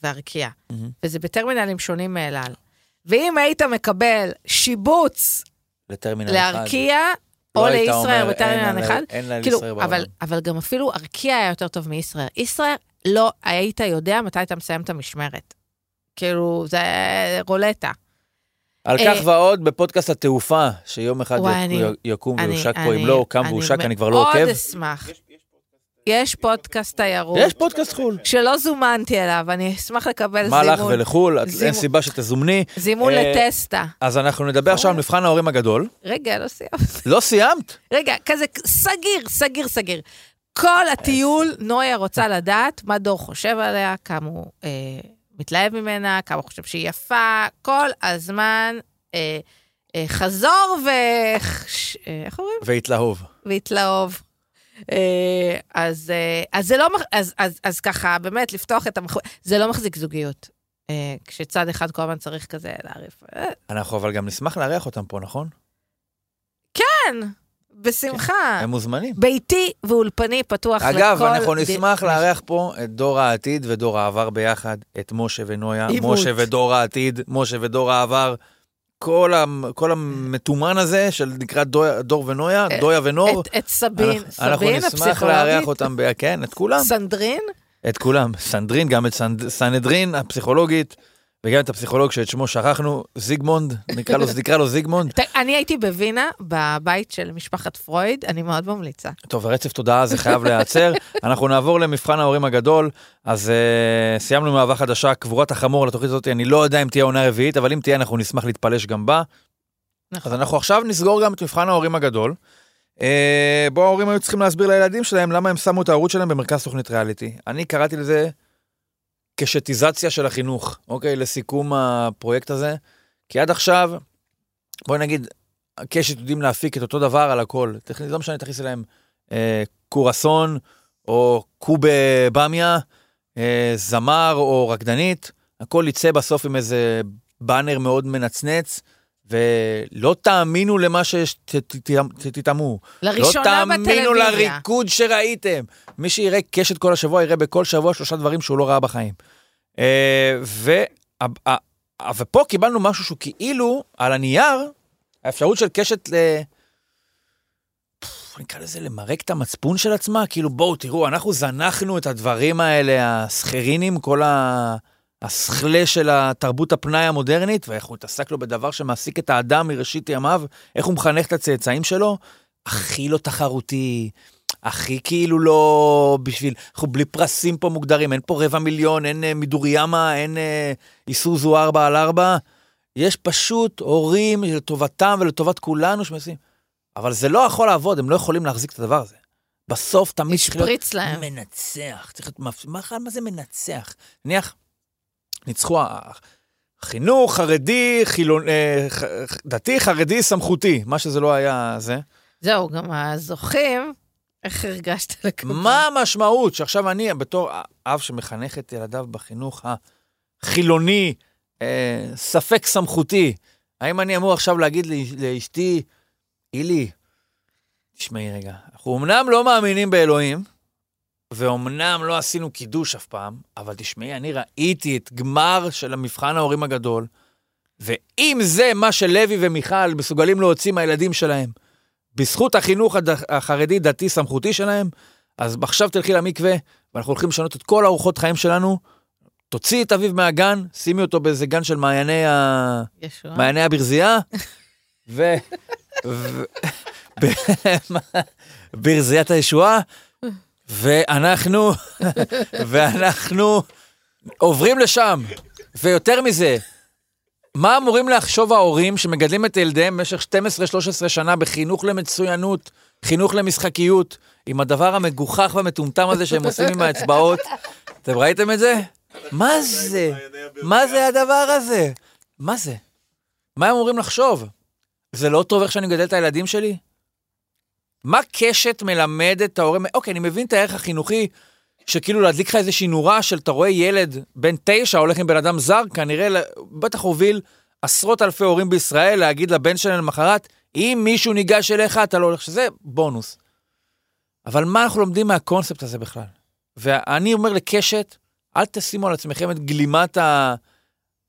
וארקיע, מהמם. וזה בטרמינלים שונים מאל על. ואם היית מקבל שיבוץ. לארקיע, לא או לישראייר אומר, בטרמינל אין על- אחד, אין לה כאילו, לישראל בעולם. אבל, אבל גם אפילו ארקיע היה יותר טוב מישראייר. ישראייר, לא היית יודע מתי אתה מסיים את המשמרת. כאילו, זה רולטה. על אה, כך ועוד בפודקאסט התעופה, שיום אחד וואי, יקום- אני- אני- ויושק פה, אני- אם לא הוקם אני והושק, אני כבר לא מאוד עוקב. אשמח. יש פודקאסט תיירות. יש פודקאסט חו"ל. שלא זומנתי אליו, אני אשמח לקבל מה לך זימון, ולחו"ל, אין זימון. סיבה שתזומני. זימון אה, לטסטה. אז אנחנו נדבר עכשיו על מבחן ההורים הגדול. רגע, לא סיימתי. לא סיימת? רגע, כזה סגיר, סגיר, סגיר. כל הטיול, נויה רוצה לדעת מה דור חושב עליה, כמה הוא אה, מתלהב ממנה, כמה הוא חושב שהיא יפה, כל הזמן אה, אה, חזור ו... ש- אה, איך אומרים? והתלהוב. והתלהוב. אה, אז, אה, אז זה לא, אז, אז, אז ככה, באמת, לפתוח את המח... זה לא מחזיק זוגיות. אה, כשצד אחד כל הזמן צריך כזה להעריף. אנחנו אבל גם נשמח לארח אותם פה, נכון? כן, בשמחה. הם מוזמנים. ביתי ואולפני פתוח לכל... אגב, אנחנו ד- נשמח לארח פה את דור העתיד ודור העבר ביחד, את משה ונויה, עימות. משה ודור העתיד, משה ודור העבר. כל, המ, כל המתומן הזה של נקרא דור, דור ונויה, אה, דויה ונור, את, את סבין, אנחנו, אנחנו סבין נשמח הפסיכולוגית, לארח אותם, ב, כן, את כולם, סנדרין, את כולם. סנדרין, גם את סנד, סנהדרין הפסיכולוגית, וגם את הפסיכולוג שאת שמו שכחנו, זיגמונד, נקרא לו, נקרא לו זיגמונד. אני הייתי בווינה, בבית של משפחת פרויד, אני מאוד ממליצה. טוב, הרצף תודעה הזה חייב להיעצר. אנחנו נעבור למבחן ההורים הגדול. אז uh, סיימנו עם אהבה חדשה, קבורת החמור לתוכנית הזאת, אני לא יודע אם תהיה עונה רביעית, אבל אם תהיה, אנחנו נשמח להתפלש גם בה. נכון. אז אנחנו עכשיו נסגור גם את מבחן ההורים הגדול. Uh, בו ההורים היו צריכים להסביר לילדים שלהם למה הם שמו את ההורות שלהם במרכז תוכנית ריאליטי. אני קראתי לזה כשטיזציה של החינוך, אוקיי? לסיכום הפרויקט הזה. כי עד עכשיו, בואי נגיד, הקשת יודעים להפיק את אותו דבר על הכל. תכניס, לא משנה, תכניס אליהם אה, קורסון, או קובה במיה, אה, זמר או רקדנית, הכל יצא בסוף עם איזה באנר מאוד מנצנץ, ולא תאמינו למה שתטעמו. לא לראשונה תאמינו בטלוויזיה. לריקוד שראיתם. מי שיראה קשת כל השבוע, יראה בכל שבוע שלושה דברים שהוא לא ראה בחיים. אה, ו- ה- ה- ופה קיבלנו משהו שהוא כאילו, על הנייר, האפשרות של קשת ל... נקרא לזה למרק את המצפון של עצמה, כאילו בואו תראו, אנחנו זנחנו את הדברים האלה, הסכרינים, כל ה... הסכלה של התרבות הפנאי המודרנית, ואיך הוא התעסק לו בדבר שמעסיק את האדם מראשית ימיו, איך הוא מחנך את הצאצאים שלו, הכי לא תחרותי, הכי כאילו לא בשביל, אנחנו בלי פרסים פה מוגדרים, אין פה רבע מיליון, אין אה, מידוריאמה, אין אה, איסוזו ארבע על ארבע, יש פשוט הורים לטובתם ולטובת כולנו שמנסים. אבל זה לא יכול לעבוד, הם לא יכולים להחזיק את הדבר הזה. בסוף תמיד צריך להיות להם. מנצח, צריך להיות. מה, מה זה מנצח? נניח, ניצחו ה- חינוך, חרדי, חילון... אה, דתי, חרדי, סמכותי, מה שזה לא היה זה. זהו, גם הזוכים, איך הרגשת לקבל? מה המשמעות שעכשיו אני, בתור אב שמחנך את ילדיו בחינוך החילוני, אה, ספק סמכותי, האם אני אמור עכשיו להגיד לאש- לאשתי, אילי, תשמעי רגע, אנחנו אמנם לא מאמינים באלוהים, ואומנם לא עשינו קידוש אף פעם, אבל תשמעי, אני ראיתי את גמר של המבחן ההורים הגדול, ואם זה מה שלוי ומיכל מסוגלים להוציא מהילדים שלהם, בזכות החינוך הד... החרדי דתי סמכותי שלהם, אז עכשיו תלכי למקווה, ואנחנו הולכים לשנות את כל ארוחות חיים שלנו. תוציאי את אביו מהגן, שימי אותו באיזה גן של מעייני, ה... ישוע. מעייני הברזייה, ו... ו... [laughs] [laughs] ברזיית הישועה, ואנחנו, ואנחנו עוברים לשם. ויותר מזה, מה אמורים לחשוב ההורים שמגדלים את ילדיהם במשך 12-13 שנה בחינוך למצוינות, חינוך למשחקיות, עם הדבר המגוחך והמטומטם הזה שהם עושים עם האצבעות? אתם ראיתם את זה? מה זה? מה זה הדבר הזה? מה זה? מה הם אמורים לחשוב? זה לא טוב איך שאני מגדל את הילדים שלי? מה קשת מלמדת את ההורים? אוקיי, אני מבין את הערך החינוכי, שכאילו להדליק לך איזושהי נורה של אתה רואה ילד בן תשע הולך עם בן אדם זר, כנראה בטח הוביל עשרות אלפי הורים בישראל להגיד לבן שלהם למחרת, אם מישהו ניגש אליך אתה לא הולך, שזה בונוס. אבל מה אנחנו לומדים מהקונספט הזה בכלל? ואני אומר לקשת, אל תשימו על עצמכם את גלימת ה...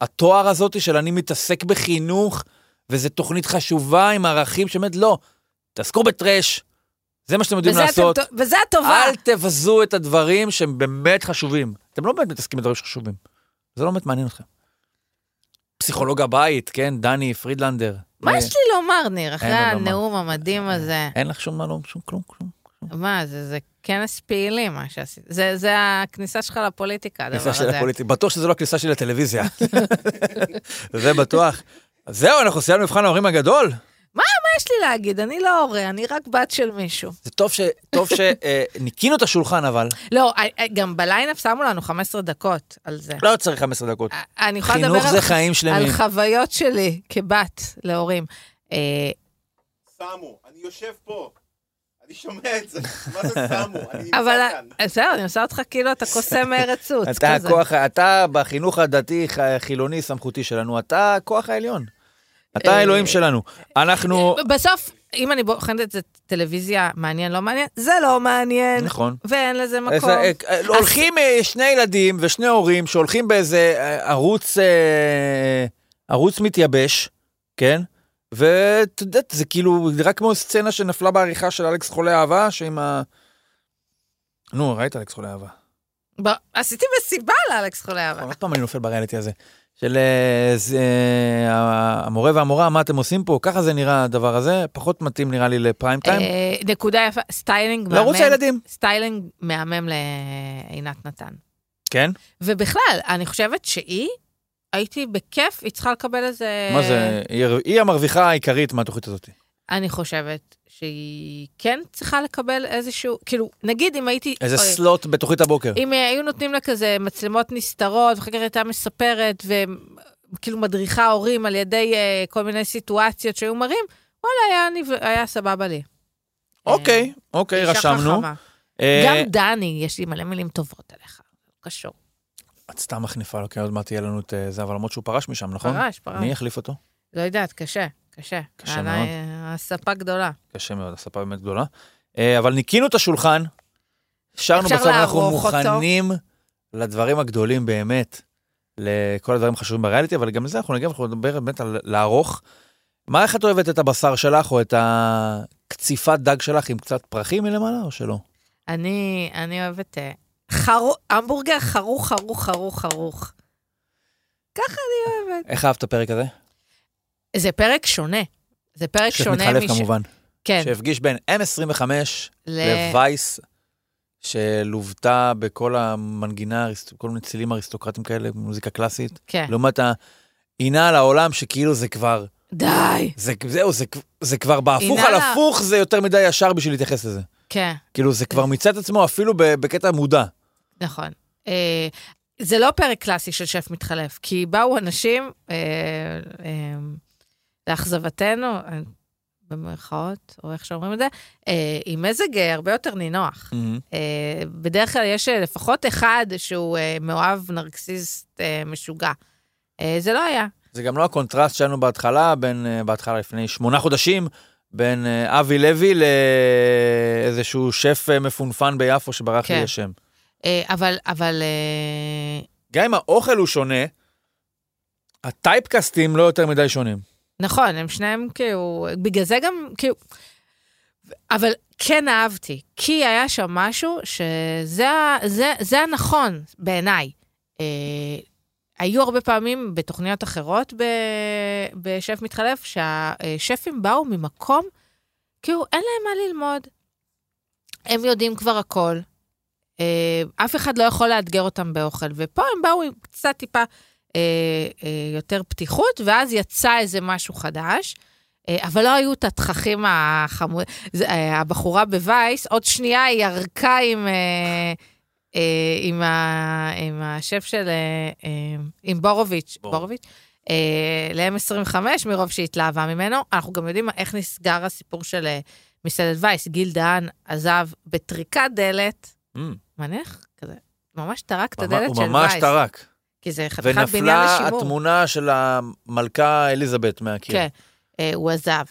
התואר הזאת של אני מתעסק בחינוך, וזו תוכנית חשובה עם ערכים שבאמת לא. תעסקו בטרש, זה מה שאתם יודעים וזה לעשות. אתם- וזה הטובה. אל תבזו את הדברים שהם באמת חשובים. אתם לא באמת מתעסקים בדברים שחשובים. זה לא באמת מעניין אתכם. פסיכולוג הבית, כן, דני פרידלנדר. מה אה, יש לי לומר, ניר, אחרי. הנאום המדהים הזה? אין לך שום מה לומר, שום כלום, כלום. מה, זה זה כנס פעילים, מה שעשית. זה זה הכניסה שלך לפוליטיקה, הדבר כניסה של הזה. הפוליטיקה. בטוח שזה לא הכניסה שלי לטלוויזיה. [laughs] זה בטוח. זהו, אנחנו סיימנו מבחן ההורים הגדול. יש לי להגיד? אני לא הורה, אני רק בת של מישהו. זה טוב ש... טוב שניקינו את השולחן, אבל. לא, אה, אה, גם בליינאפ שמו לנו 15 דקות על זה. לא צריך 15 דקות. אה, אני יכולה לדבר חינוך על זה חיים על שלמים. חוויות שלי כבת להורים. אה, שמו, אני יושב פה. אני שומע את זה. מה זה שמו? אני נמצא אבל כאן. אה, בסדר, אני עושה אותך כאילו אתה קוסם מארץ סוץ. אתה כזה. הכוח, אתה בחינוך הדתי, חילוני, סמכותי שלנו, אתה הכוח העליון. אתה אה, האלוהים שלנו. אנחנו... בסוף, אם אני בוחנת את זה טלוויזיה, מעניין, לא מעניין, זה לא מעניין, נכון. ואין לזה מקום. איזה- אה, אה, הולכים אה, שני ילדים ושני הורים שהולכים באיזה אה, ערוץ, אה, ערוץ מתייבש, כן? ואת יודעת, זה כאילו, זה רק כמו סצנה שנפלה בעריכה של אלכס חולה אהבה, שעם ה... נו, ראית אלכס חולה אהבה. ב- עשיתי מסיבה לאלכס חולה אהבה. עוד פעם אני נופל בריאליטי הזה. של אה, זה, אה, המורה והמורה, מה אתם עושים פה? ככה זה נראה הדבר הזה, פחות מתאים נראה לי לפריים טיים. אה, נקודה יפה, סטיילינג לערוץ מהמם, הילדים. סטיילינג מהמם לעינת נתן. כן? ובכלל, אני חושבת שהיא, הייתי בכיף, היא צריכה לקבל איזה... מה זה, היא המרוויחה העיקרית מהתוכנית הזאת. אני חושבת שהיא כן צריכה לקבל איזשהו, כאילו, נגיד אם הייתי... איזה אוי, סלוט בתוכנית הבוקר. אם אה, היו נותנים לה כזה מצלמות נסתרות, ואחר כך הייתה מספרת, וכאילו מדריכה הורים על ידי אה, כל מיני סיטואציות שהיו מראים, וואלה, היה, ניב- היה סבבה לי. אוקיי, אוקיי, אישה רשמנו. אה, גם דני, יש לי מלא מילים טובות עליך, קשור. את סתם מחניפה לו, כי עוד מעט יהיה לנו את אה, זה, אבל למרות שהוא פרש משם, נכון? פרש, פרש. מי יחליף אותו? לא יודעת, קשה, קשה. קשה מאוד. אה, הספה גדולה. קשה מאוד, הספה באמת גדולה. אה, אבל ניקינו את השולחן, אפשר בצד, אנחנו אותו. מוכנים לדברים הגדולים באמת, לכל הדברים החשובים בריאליטי, אבל גם לזה אנחנו נגיע, אנחנו נדבר באמת על לערוך. מה, איך את אוהבת את הבשר שלך, או את הקציפת דג שלך עם קצת פרחים מלמעלה, או שלא? אני, אני אוהבת אה, חרו, המבורגר חרוך, חרוך, חרוך, חרוך. ככה אני אוהבת. איך אהבת את הפרק הזה? זה פרק שונה. זה פרק שונה שמתחלף מש... כמובן. כן. שהפגיש בין M25 ל... לווייס, שלוותה בכל המנגינה, כל מיני צילים אריסטוקרטיים כאלה, מוזיקה קלאסית, כן. לעומת העינה על העולם, שכאילו זה כבר, די. זה, זהו, זה, זה כבר בהפוך על על- הפוך, זה יותר מדי ישר בשביל להתייחס לזה. כן, כאילו, זה כבר מיצה את עצמו אפילו בקטע מודע. נכון. אה, זה לא פרק קלאסי של שף מתחלף, כי באו אנשים, אה, אה, לאכזבתנו, אה, במרכאות, או איך שאומרים את זה, אה, עם מזג אה, הרבה יותר נינוח. מהמם. אה, בדרך כלל יש אה, לפחות אחד שהוא אה, מאוהב נרקסיסט אה, משוגע. אה, זה לא היה. זה גם לא הקונטרסט שלנו בהתחלה, בין, אה, בהתחלה לפני שמונה חודשים, בין אה, אבי לוי לאיזשהו שף אה, מפונפן ביפו שברח לי כן. השם. אה, אבל, אבל, אה, גם אם האוכל הוא שונה, הטייפקאסטים לא יותר מדי שונים. נכון, הם שניהם כאילו, בגלל זה גם, כאילו, אבל כן אהבתי, כי היה שם משהו שזה זה, זה הנכון בעיניי. אה, היו הרבה פעמים בתוכניות אחרות ב, בשף מתחלף, שהשפים באו ממקום, כאילו, אין להם מה ללמוד. הם יודעים כבר הכל. אה, אף אחד לא יכול לאתגר אותם באוכל, ופה הם באו עם קצת טיפה אה, אה, יותר פתיחות, ואז יצא איזה משהו חדש. אה, אבל לא היו את התככים החמודים. הבחורה בווייס, עוד שנייה היא ירקה עם, אה, אה, עם, ה, עם השף של, אה, אה, עם בורוביץ', בור. בורוביץ', אה, ל-M25, מרוב שהתלהבה ממנו. אנחנו גם יודעים איך נסגר הסיפור של אה, מסעדת וייס. גיל דהן עזב בטריקת דלת, אמ, מניח כזה, ממש טרק את ממש- הדלת הוא של ממש וייס. טרק. כי זה חתיכת בניין ונפלה לשימור. התמונה של המלכה אליזבת מהקיר. כן, אה, הוא עזב.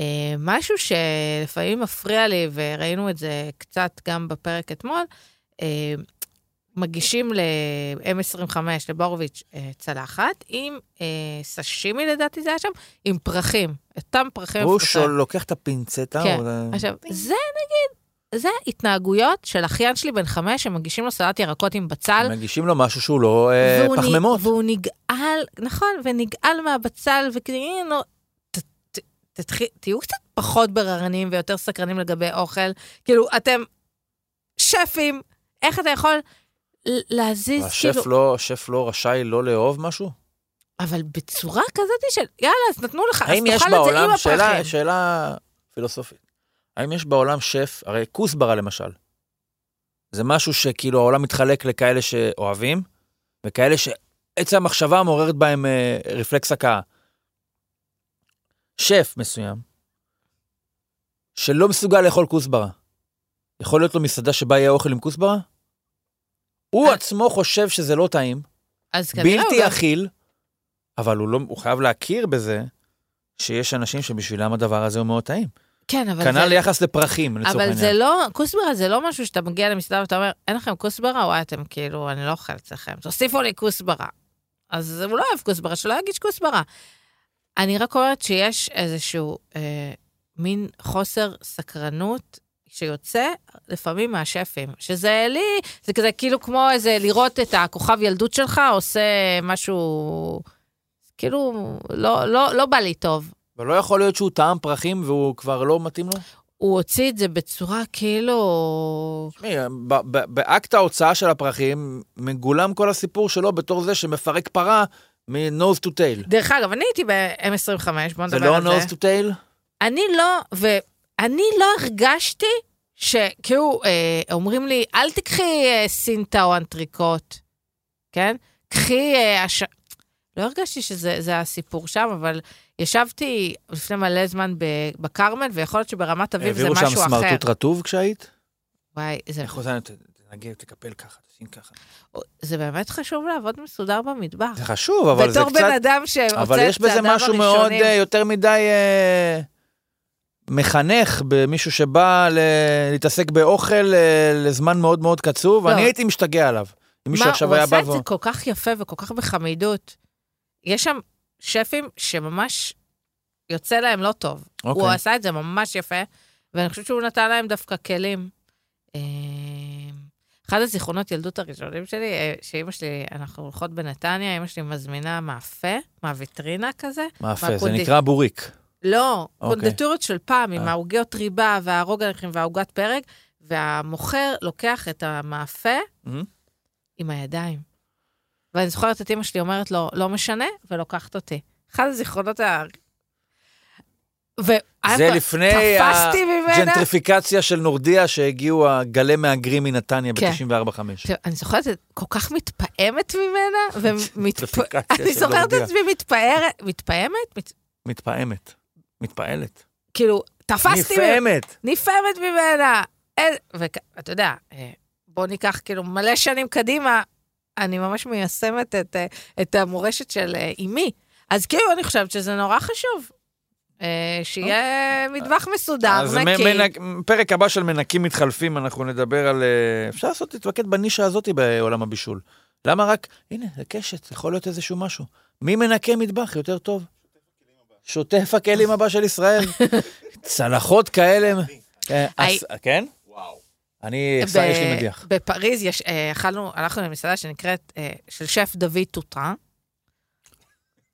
אה, משהו שלפעמים מפריע לי, וראינו את זה קצת גם בפרק אתמול, אה, מגישים ל-M25, לבורוביץ', צלחת, עם אה, סשימי לדעתי זה היה שם, עם פרחים, אותם פרחים. הוא מפורסמים. שול- לוקח את הפינצטה. כן. הוא- עכשיו, זה נגיד, זה התנהגויות של אחיין שלי בן חמש, שמגישים לו סלט ירקות עם בצל, מגישים לו משהו שהוא לא אה, והוא פחמימות. והוא נגעל, נכון, ונגעל מהבצל, תתחיל- תהיו קצת פחות בררנים ויותר סקרנים לגבי אוכל. כאילו, אתם שפים, איך אתה יכול להזיז, השף כאילו, לא, השף לא רשאי לא לאהוב משהו? אבל בצורה כזאת של, יאללה, אז נתנו לך, אז האם יש תאכל את זה עם בעולם, שאלה, הפרחים. שאלה פילוסופית, האם יש בעולם שף, הרי כוסברה למשל, זה משהו שכאילו העולם מתחלק לכאלה שאוהבים, וכאלה שעצם המחשבה מעוררת בהם אה, רפלקס הקאה. שף מסוים, שלא מסוגל לאכול כוסברה, יכול להיות לו מסעדה שבה יהיה אוכל עם כוסברה? הוא אה. עצמו חושב שזה לא טעים, אז בלתי אכיל, אבל הוא, לא, הוא חייב להכיר בזה שיש אנשים שבשבילם הדבר הזה הוא מאוד טעים. כן, אבל כנ"ל זה... ליחס לפרחים, לצורך אבל העניין. זה לא, כוסברה זה לא משהו שאתה מגיע למסעדה ואתה אומר, אין לכם כוסברה? וואי, אתם כאילו, אני לא אוכל אצלכם, תוסיפו לי כוסברה. אז הוא לא אוהב כוסברה, שלא יגיש כוסברה. אני רק אומרת שיש איזשהו אה, מין חוסר סקרנות שיוצא לפעמים מהשפים, שזה לי, זה כזה כאילו כמו איזה לראות את הכוכב ילדות שלך עושה משהו, כאילו, לא, לא, לא בא לי טוב. ולא יכול להיות שהוא טעם פרחים והוא כבר לא מתאים לו? הוא הוציא את זה בצורה כאילו... תשמעי, באקט ההוצאה של הפרחים מגולם כל הסיפור שלו בתור זה שמפרק פרה מ-nose to tail. דרך אגב, אני הייתי ב-M25, בוא זה נדבר לא על nose זה. to tail? אני לא, ואני לא הרגשתי שכאילו אה, אומרים לי, אל תקחי אה, סינטה או אנטריקוט, כן? קחי... אה, הש... לא הרגשתי שזה זה הסיפור שם, אבל ישבתי לפני מלא זמן ב- בכרמל, ויכול להיות שברמת אביב זה העבירו משהו שם אחר. סמרטוט רטוב כשהיית? וואי, זה, איך זה, תנגב, תקפל ככה, תשים ככה. זה באמת חשוב לעבוד מסודר במטבח. זה חשוב, אבל זה בתור קצת... בן אדם שרוצה אבל יש בזה משהו מאוד, אה, יותר מדי אה, מחנך במישהו שבא ל- להתעסק באוכל אה, לזמן מאוד מאוד קצוב, לא. אני הייתי משתגע עליו. אם מישהו מה, עכשיו הוא היה בא עשה את. זה כל כך יפה וכל כך בחמידות. יש שם שפים שממש יוצא להם לא טוב. אוקיי. הוא עשה את זה ממש יפה, ואני חושבת שהוא נתן להם דווקא כלים. אה, אחד הזיכרונות ילדות הראשונים שלי, אה, שאימא שלי, אנחנו הולכות בנתניה, אימא שלי מזמינה מאפה, מהוויטרינה כזה. מאפה, זה מהקונדיט- נקרא בוריק. לא, אוקיי. קונדטוריות של פעם, עם אה. העוגיות ריבה והרוגלחים והעוגת פרק, והמוכר לוקח את המאפה Mhm. עם הידיים. ואני זוכרת את אמא שלי אומרת לו, לא משנה, ולוקחת אותי. אחד הזיכרונות ה... זה לפני. הג'נטריפיקציה של נורדיה שהגיעו הגלי מהגרים מנתניה כן. ב-94-5. עכשיו, אני זוכרת, את- כל כך מתפעמת ממנה, ומתפ... ג'נטריפיקציה אני של זוכרת את. עצמי מתפארת, מתפעמת? מת... מתפעמת. מתפעלת. כאילו, תפסתי... נפעמת. נפעמת ממנה. ואתה יודע, אה, בוא ניקח כאילו מלא שנים קדימה, אני ממש מיישמת את, אה, את המורשת של אה, אימי. אז כאילו, אני חושבת שזה נורא חשוב. שיהיה מטבח מסודר, אז נקי. מנק, פרק הבא של מנקים מתחלפים, אנחנו נדבר על... אפשר לעשות, להתמקד בנישה הזאת בעולם הבישול. למה רק, הנה, זה קשת, יכול להיות איזשהו משהו. מי מנקה מטבח יותר טוב? שוטף הכלים הבא של ישראל. [laughs] צלחות כאלה. כן? אני, יש לי מדיח. בפריז יש, אכלנו, הלכנו למסעדה שנקראת, של שף דוד טוטרה.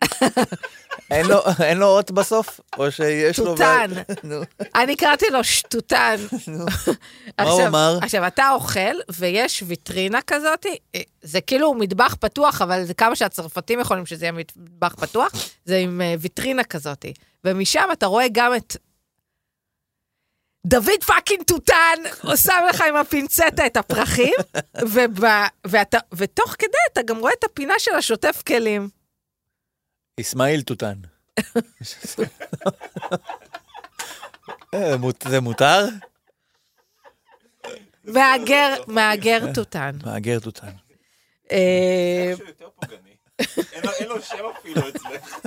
[laughs] אין לו אות בסוף? או שיש לו... טוטן. [laughs] אני קראתי לו שטוטן. [laughs] מה הוא אמר? עכשיו, אתה אוכל, ויש ויטרינה כזאת, זה כאילו מטבח פתוח, אבל זה כמה שהצרפתים יכולים שזה יהיה מטבח פתוח, זה עם ויטרינה כזאת. ומשם אתה רואה גם את דוד fucking טוטן, שם לך עם הפינצטה את הפרחים, [laughs] ותוך כדי אתה גם רואה את הפינה של השוטף כלים. אסמאעיל טוטן. [laughs] זה מותר? מהגר, מהגר טוטן. מהגר טוטן. אה, אין לו שם אפילו אצלך.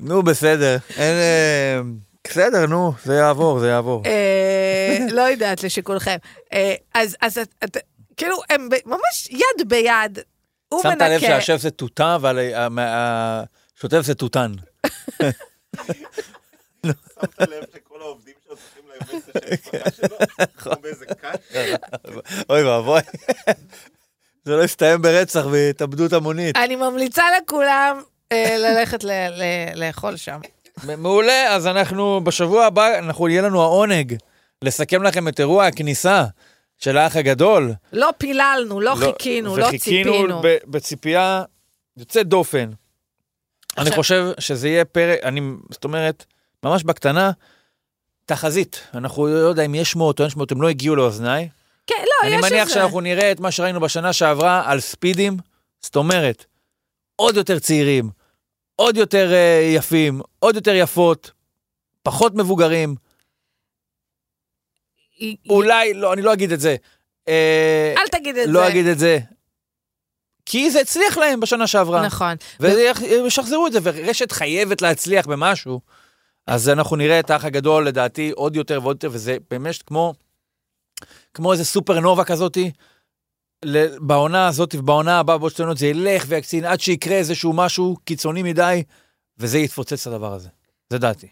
נו, בסדר. אין... אה, בסדר, נו, זה יעבור, זה יעבור. לא יודעת, לשיקולכם. אז כאילו, הם ממש יד ביד. הוא מנקה. שמת לב שהשף זה תותה, אבל השוטף זה תותן. שמת לב שכל העובדים שלו צריכים קאט? אוי ואבוי. זה לא יסתיים ברצח והתאבדות המונית. אני ממליצה לכולם ללכת לאכול שם. מעולה, אז אנחנו, בשבוע הבא, אנחנו, יהיה לנו העונג לסכם לכם את אירוע הכניסה של האח הגדול. לא פיללנו, לא, לא חיכינו, לא ציפינו. וחיכינו בציפייה יוצאת דופן. עכשיו... אני חושב שזה יהיה פרק, אני, זאת אומרת, ממש בקטנה, תחזית. אנחנו לא יודע אם יש שמועות או אין שמועות, הם לא הגיעו לאוזניי. כן, לא, יש איזה. אני מניח שאנחנו נראה את מה שראינו בשנה שעברה על ספידים, זאת אומרת, עוד יותר צעירים, עוד יותר uh, יפים, עוד יותר יפות, פחות מבוגרים. אולי, לא, אני לא אגיד את זה. אה, אל תגיד את לא זה. לא אגיד את זה. כי זה הצליח להם בשנה שעברה. נכון. וישחזרו את זה, ורשת חייבת להצליח במשהו. אז אנחנו נראה את האח הגדול, לדעתי, עוד יותר ועוד יותר, וזה באמת כמו, כמו איזה סופרנובה כזאתי. בעונה הזאת ובעונה הבאה, בעוד שתי עונות, זה ילך ויקצין עד שיקרה איזשהו משהו קיצוני מדי, וזה יתפוצץ הדבר הזה. זה דעתי.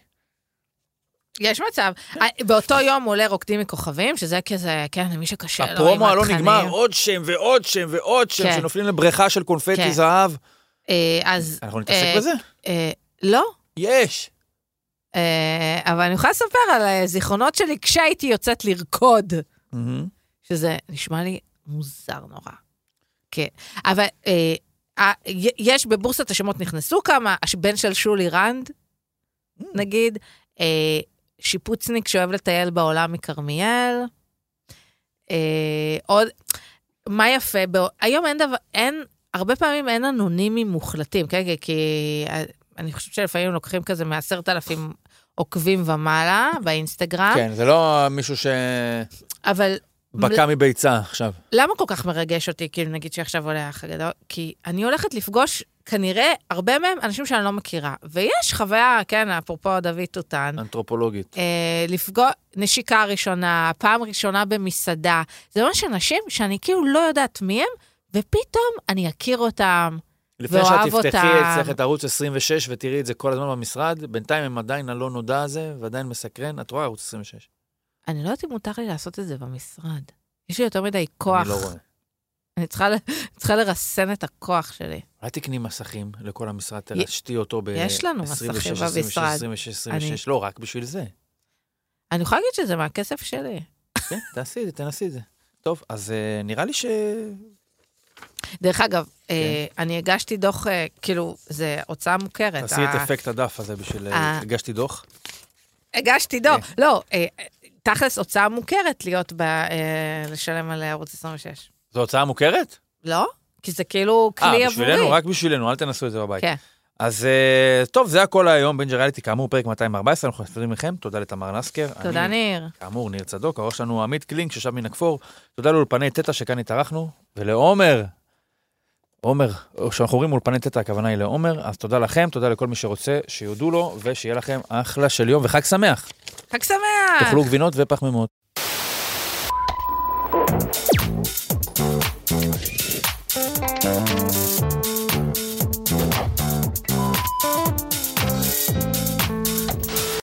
יש מצב. אה, באותו יום עולה רוקדים מכוכבים, שזה כזה, כן, למי שקשה לו עם התכנים. הפרומו הלא נגמר, עוד שם ועוד שם ועוד שם, כן. שנופלים לבריכה של קונפטי כן. זהב. אה, אז... אנחנו נתעסק אה, בזה? לא. יש. אבל אני יכולה לספר על זיכרונות שלי כשהייתי יוצאת לרקוד, שזה נשמע לי מוזר נורא. כן, אבל יש בבורסת השמות נכנסו כמה, הבן של שולי רנד, נגיד, שיפוצניק שאוהב לטייל בעולם מכרמיאל. אה, עוד, מה יפה, בא, היום אין דבר, אין, הרבה פעמים אין אנונימים מוחלטים, כן? כי אה, אני חושבת שלפעמים לוקחים כזה מעשרת אלפים עוקבים ומעלה באינסטגרם. כן, זה לא מישהו ש... אבל... בקע מביצה עכשיו. למה כל כך מרגש אותי, כאילו, נגיד שעכשיו עולה האח הגדול? כי אני הולכת לפגוש כנראה, הרבה מהם אנשים שאני לא מכירה. ויש חוויה, כן, אפרופו דוד תותן. אנתרופולוגית. אה, לפגוע, נשיקה ראשונה, פעם ראשונה במסעדה. זה ממש אנשים שאני כאילו לא יודעת מי הם, ופתאום אני אכיר אותם. לפני שאת תפתחי אצלך את ערוץ 26 ותראי את זה כל הזמן במשרד, בינתיים הם עדיין הלא נודע הזה, ועדיין מסקרן, את רואה ערוץ 26. אני לא יודעת אם מותר לי לעשות את זה במשרד. יש לי יותר מדי כוח. אני לא רואה. אני צריכה, [laughs] צריכה לרסן את הכוח שלי. אולי תקני מסכים לכל המשרד, תרשתי אותו ב... יש לנו מסכים במשרד. 26, 26, 26, לא, רק בשביל זה. אני יכולה להגיד שזה מהכסף שלי. כן, [laughs] תעשי את זה, תנסי את זה. טוב, אז uh, נראה לי ש... דרך אגב, כן. uh, אני הגשתי דוח, uh, כאילו, זה הוצאה מוכרת. תעשי ה... את אפקט הדף הזה בשביל... ה... הגשתי דוח? הגשתי דוח, כן. לא, תכלס הוצאה מוכרת להיות ב... uh, לשלם על ערוץ 26. זו הוצאה מוכרת? לא, כי זה כאילו כלי עבורי. אה, בשבילנו, רק בשבילנו, אל תנסו את זה בבית. כן. אז אה, טוב, זה הכל היום, בינג'ריאליטי, כאמור, פרק 214, אנחנו נפרדים לכם, תודה לתמר נסקר. תודה, אני, ניר. כאמור, ניר צדוק, העורך שלנו עמית קלינק, ששב מן הכפור. תודה לאולפני תטא שכאן התארחנו, ולעומר, עומר, כשאנחנו אומרים אולפני תטא, הכוונה היא לעומר, אז תודה לכם, תודה לכל מי שרוצה, שיודו לו, ושיהיה לכם אחלה של יום וחג שמח. חג שמח! תאכלו גבינות ופחמימות.